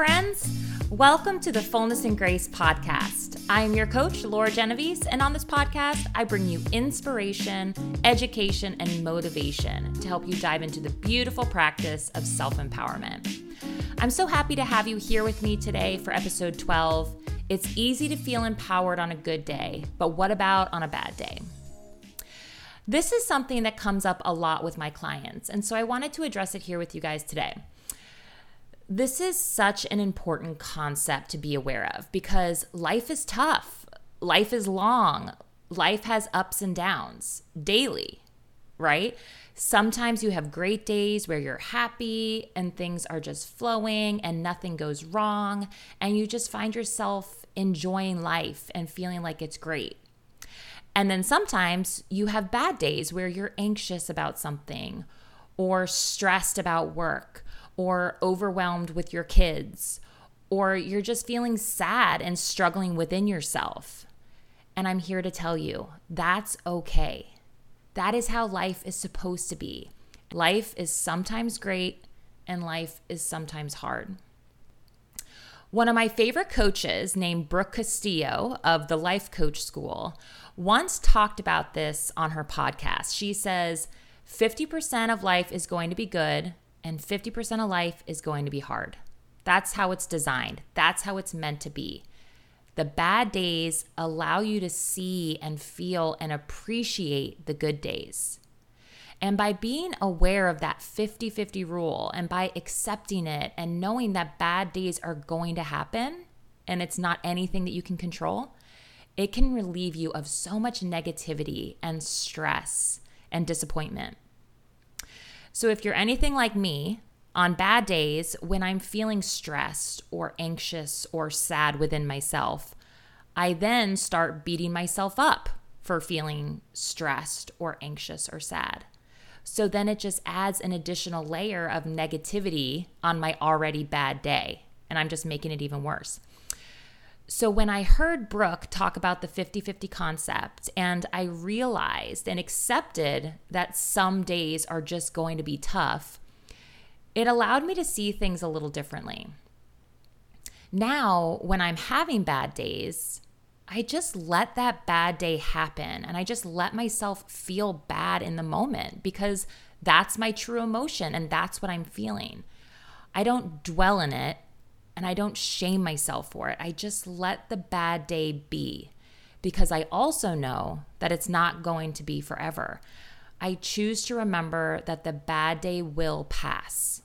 friends. Welcome to the Fullness and Grace podcast. I am your coach, Laura Genovese, and on this podcast, I bring you inspiration, education, and motivation to help you dive into the beautiful practice of self empowerment. I'm so happy to have you here with me today for episode 12. It's easy to feel empowered on a good day, but what about on a bad day? This is something that comes up a lot with my clients, and so I wanted to address it here with you guys today. This is such an important concept to be aware of because life is tough, life is long, life has ups and downs daily, right? Sometimes you have great days where you're happy and things are just flowing and nothing goes wrong, and you just find yourself enjoying life and feeling like it's great. And then sometimes you have bad days where you're anxious about something or stressed about work or overwhelmed with your kids, or you're just feeling sad and struggling within yourself. And I'm here to tell you that's okay. That is how life is supposed to be. Life is sometimes great and life is sometimes hard. One of my favorite coaches, named Brooke Castillo of the Life Coach School, once talked about this on her podcast. She says 50% of life is going to be good, and 50% of life is going to be hard. That's how it's designed, that's how it's meant to be. The bad days allow you to see and feel and appreciate the good days. And by being aware of that 50 50 rule and by accepting it and knowing that bad days are going to happen and it's not anything that you can control, it can relieve you of so much negativity and stress and disappointment. So if you're anything like me, on bad days when I'm feeling stressed or anxious or sad within myself, I then start beating myself up for feeling stressed or anxious or sad. So then it just adds an additional layer of negativity on my already bad day. And I'm just making it even worse. So when I heard Brooke talk about the 50 50 concept, and I realized and accepted that some days are just going to be tough, it allowed me to see things a little differently. Now, when I'm having bad days, I just let that bad day happen and I just let myself feel bad in the moment because that's my true emotion and that's what I'm feeling. I don't dwell in it and I don't shame myself for it. I just let the bad day be because I also know that it's not going to be forever. I choose to remember that the bad day will pass.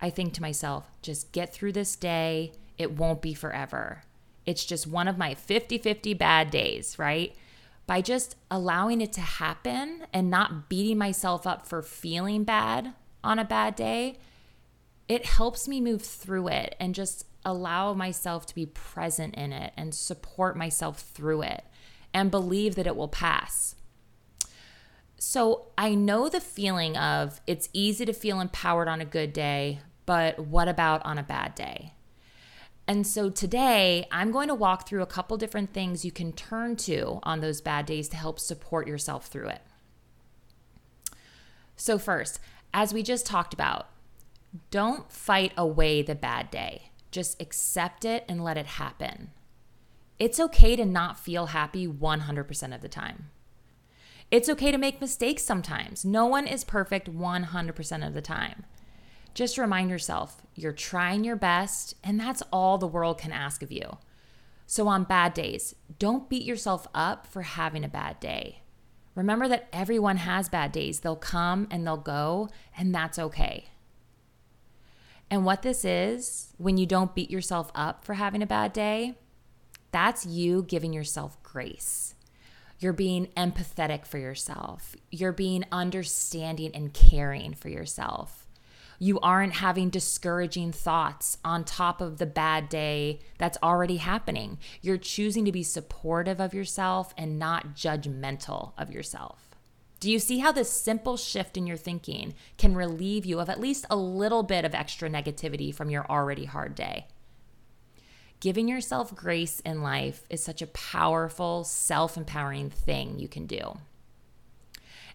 I think to myself, just get through this day. It won't be forever. It's just one of my 50 50 bad days, right? By just allowing it to happen and not beating myself up for feeling bad on a bad day, it helps me move through it and just allow myself to be present in it and support myself through it and believe that it will pass. So I know the feeling of it's easy to feel empowered on a good day, but what about on a bad day? And so today I'm going to walk through a couple different things you can turn to on those bad days to help support yourself through it. So, first, as we just talked about, don't fight away the bad day. Just accept it and let it happen. It's okay to not feel happy 100% of the time. It's okay to make mistakes sometimes. No one is perfect 100% of the time. Just remind yourself you're trying your best, and that's all the world can ask of you. So, on bad days, don't beat yourself up for having a bad day. Remember that everyone has bad days. They'll come and they'll go, and that's okay. And what this is, when you don't beat yourself up for having a bad day, that's you giving yourself grace. You're being empathetic for yourself. You're being understanding and caring for yourself. You aren't having discouraging thoughts on top of the bad day that's already happening. You're choosing to be supportive of yourself and not judgmental of yourself. Do you see how this simple shift in your thinking can relieve you of at least a little bit of extra negativity from your already hard day? Giving yourself grace in life is such a powerful, self empowering thing you can do.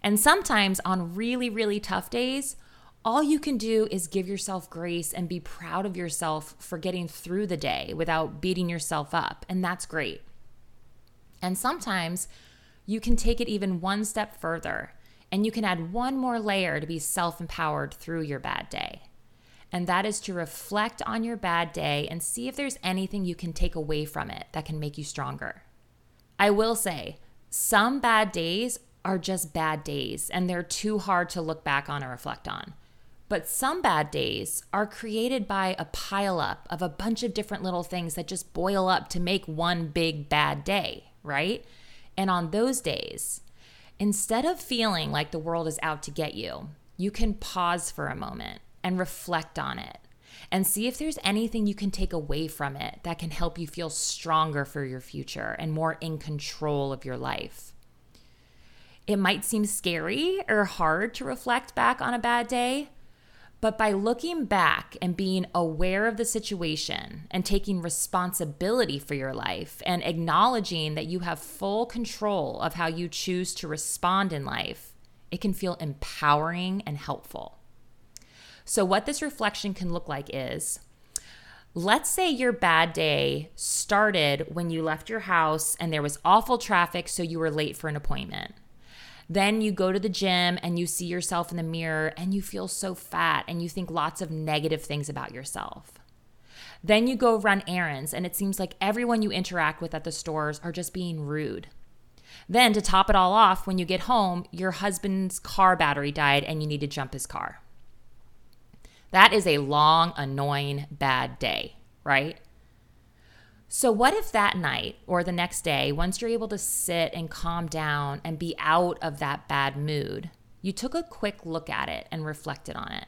And sometimes on really, really tough days, all you can do is give yourself grace and be proud of yourself for getting through the day without beating yourself up. And that's great. And sometimes you can take it even one step further and you can add one more layer to be self empowered through your bad day. And that is to reflect on your bad day and see if there's anything you can take away from it that can make you stronger. I will say, some bad days are just bad days and they're too hard to look back on or reflect on. But some bad days are created by a pileup of a bunch of different little things that just boil up to make one big bad day, right? And on those days, instead of feeling like the world is out to get you, you can pause for a moment and reflect on it and see if there's anything you can take away from it that can help you feel stronger for your future and more in control of your life. It might seem scary or hard to reflect back on a bad day, but by looking back and being aware of the situation and taking responsibility for your life and acknowledging that you have full control of how you choose to respond in life, it can feel empowering and helpful. So, what this reflection can look like is let's say your bad day started when you left your house and there was awful traffic, so you were late for an appointment. Then you go to the gym and you see yourself in the mirror and you feel so fat and you think lots of negative things about yourself. Then you go run errands and it seems like everyone you interact with at the stores are just being rude. Then, to top it all off, when you get home, your husband's car battery died and you need to jump his car. That is a long, annoying, bad day, right? So, what if that night or the next day, once you're able to sit and calm down and be out of that bad mood, you took a quick look at it and reflected on it?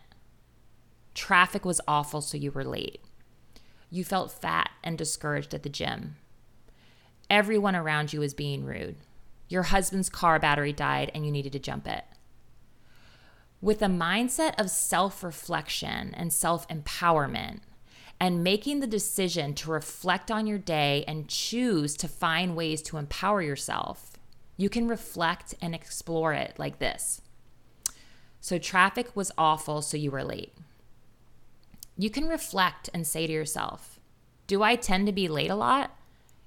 Traffic was awful, so you were late. You felt fat and discouraged at the gym. Everyone around you was being rude. Your husband's car battery died and you needed to jump it. With a mindset of self reflection and self empowerment, and making the decision to reflect on your day and choose to find ways to empower yourself, you can reflect and explore it like this. So, traffic was awful, so you were late. You can reflect and say to yourself, Do I tend to be late a lot?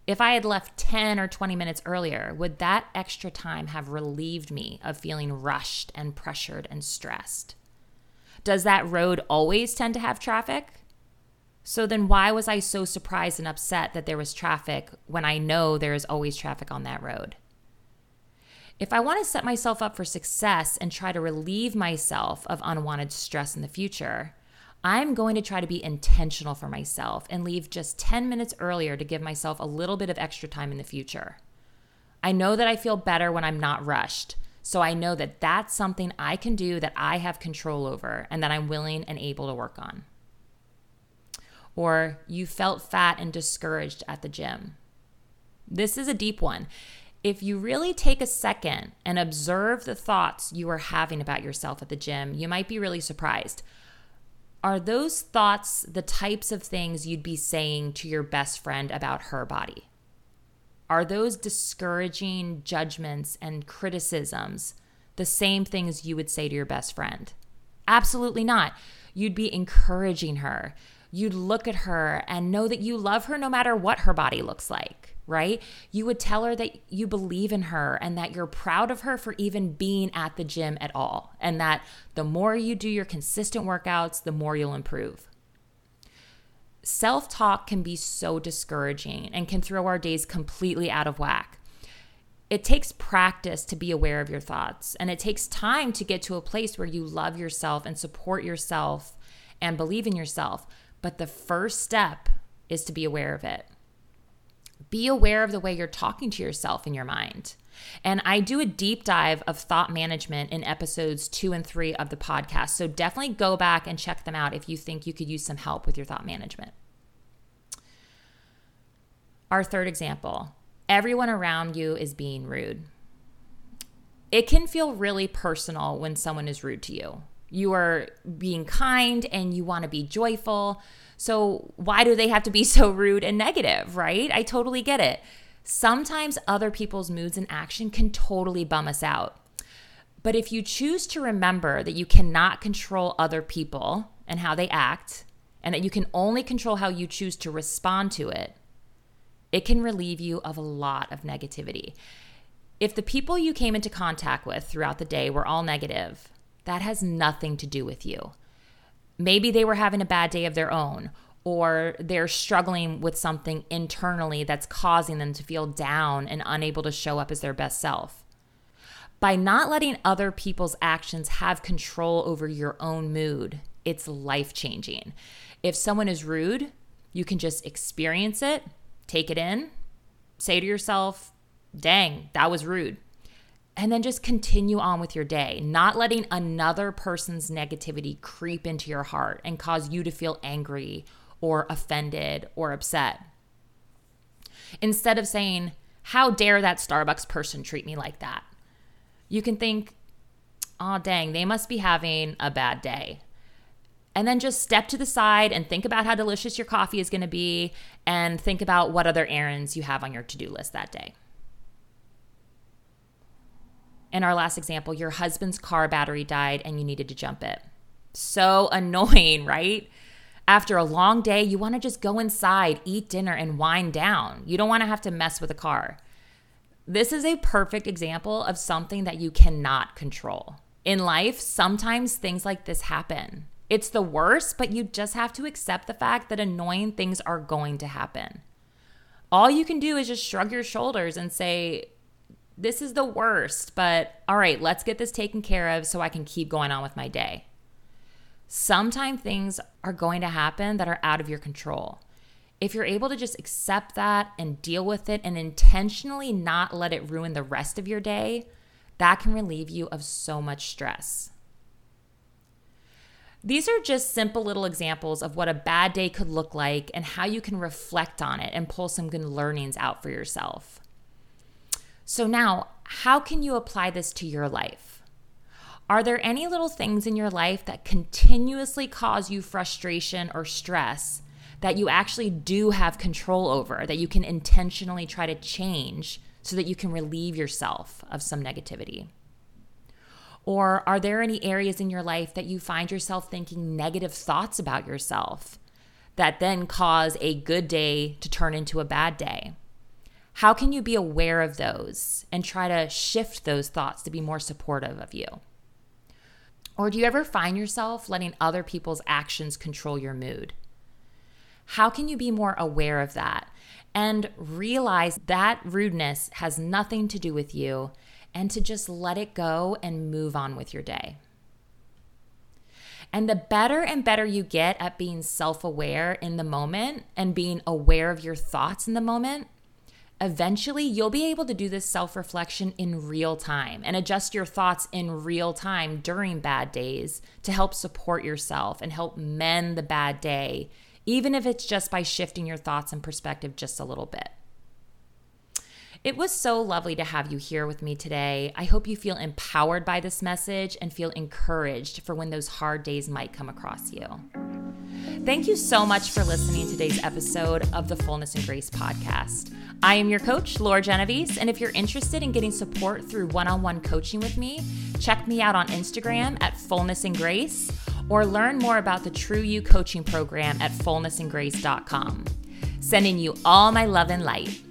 If I had left 10 or 20 minutes earlier, would that extra time have relieved me of feeling rushed and pressured and stressed? Does that road always tend to have traffic? So then why was I so surprised and upset that there was traffic when I know there is always traffic on that road? If I want to set myself up for success and try to relieve myself of unwanted stress in the future, I'm going to try to be intentional for myself and leave just 10 minutes earlier to give myself a little bit of extra time in the future. I know that I feel better when I'm not rushed. So I know that that's something I can do that I have control over and that I'm willing and able to work on or you felt fat and discouraged at the gym. This is a deep one. If you really take a second and observe the thoughts you are having about yourself at the gym, you might be really surprised. Are those thoughts the types of things you'd be saying to your best friend about her body? Are those discouraging judgments and criticisms the same things you would say to your best friend? Absolutely not. You'd be encouraging her you'd look at her and know that you love her no matter what her body looks like, right? You would tell her that you believe in her and that you're proud of her for even being at the gym at all, and that the more you do your consistent workouts, the more you'll improve. Self talk can be so discouraging and can throw our days completely out of whack. It takes practice to be aware of your thoughts, and it takes time to get to a place where you love yourself and support yourself and believe in yourself. But the first step is to be aware of it. Be aware of the way you're talking to yourself in your mind. And I do a deep dive of thought management in episodes two and three of the podcast. So definitely go back and check them out if you think you could use some help with your thought management. Our third example everyone around you is being rude. It can feel really personal when someone is rude to you. You are being kind and you want to be joyful. So, why do they have to be so rude and negative, right? I totally get it. Sometimes other people's moods and action can totally bum us out. But if you choose to remember that you cannot control other people and how they act, and that you can only control how you choose to respond to it, it can relieve you of a lot of negativity. If the people you came into contact with throughout the day were all negative, that has nothing to do with you. Maybe they were having a bad day of their own, or they're struggling with something internally that's causing them to feel down and unable to show up as their best self. By not letting other people's actions have control over your own mood, it's life changing. If someone is rude, you can just experience it, take it in, say to yourself, dang, that was rude. And then just continue on with your day, not letting another person's negativity creep into your heart and cause you to feel angry or offended or upset. Instead of saying, How dare that Starbucks person treat me like that? You can think, Oh, dang, they must be having a bad day. And then just step to the side and think about how delicious your coffee is going to be and think about what other errands you have on your to do list that day. In our last example, your husband's car battery died and you needed to jump it. So annoying, right? After a long day, you want to just go inside, eat dinner, and wind down. You don't want to have to mess with a car. This is a perfect example of something that you cannot control. In life, sometimes things like this happen. It's the worst, but you just have to accept the fact that annoying things are going to happen. All you can do is just shrug your shoulders and say, This is the worst, but all right, let's get this taken care of so I can keep going on with my day. Sometimes things are going to happen that are out of your control. If you're able to just accept that and deal with it and intentionally not let it ruin the rest of your day, that can relieve you of so much stress. These are just simple little examples of what a bad day could look like and how you can reflect on it and pull some good learnings out for yourself. So, now, how can you apply this to your life? Are there any little things in your life that continuously cause you frustration or stress that you actually do have control over, that you can intentionally try to change so that you can relieve yourself of some negativity? Or are there any areas in your life that you find yourself thinking negative thoughts about yourself that then cause a good day to turn into a bad day? How can you be aware of those and try to shift those thoughts to be more supportive of you? Or do you ever find yourself letting other people's actions control your mood? How can you be more aware of that and realize that rudeness has nothing to do with you and to just let it go and move on with your day? And the better and better you get at being self aware in the moment and being aware of your thoughts in the moment, eventually you'll be able to do this self reflection in real time and adjust your thoughts in real time during bad days to help support yourself and help mend the bad day, even if it's just by shifting your thoughts and perspective just a little bit. It was so lovely to have you here with me today. I hope you feel empowered by this message and feel encouraged for when those hard days might come across you. Thank you so much for listening to today's episode of the Fullness and Grace podcast. I am your coach, Laura Genovese, and if you're interested in getting support through one on one coaching with me, check me out on Instagram at Fullness and Grace or learn more about the True You coaching program at fullnessandgrace.com. Sending you all my love and light.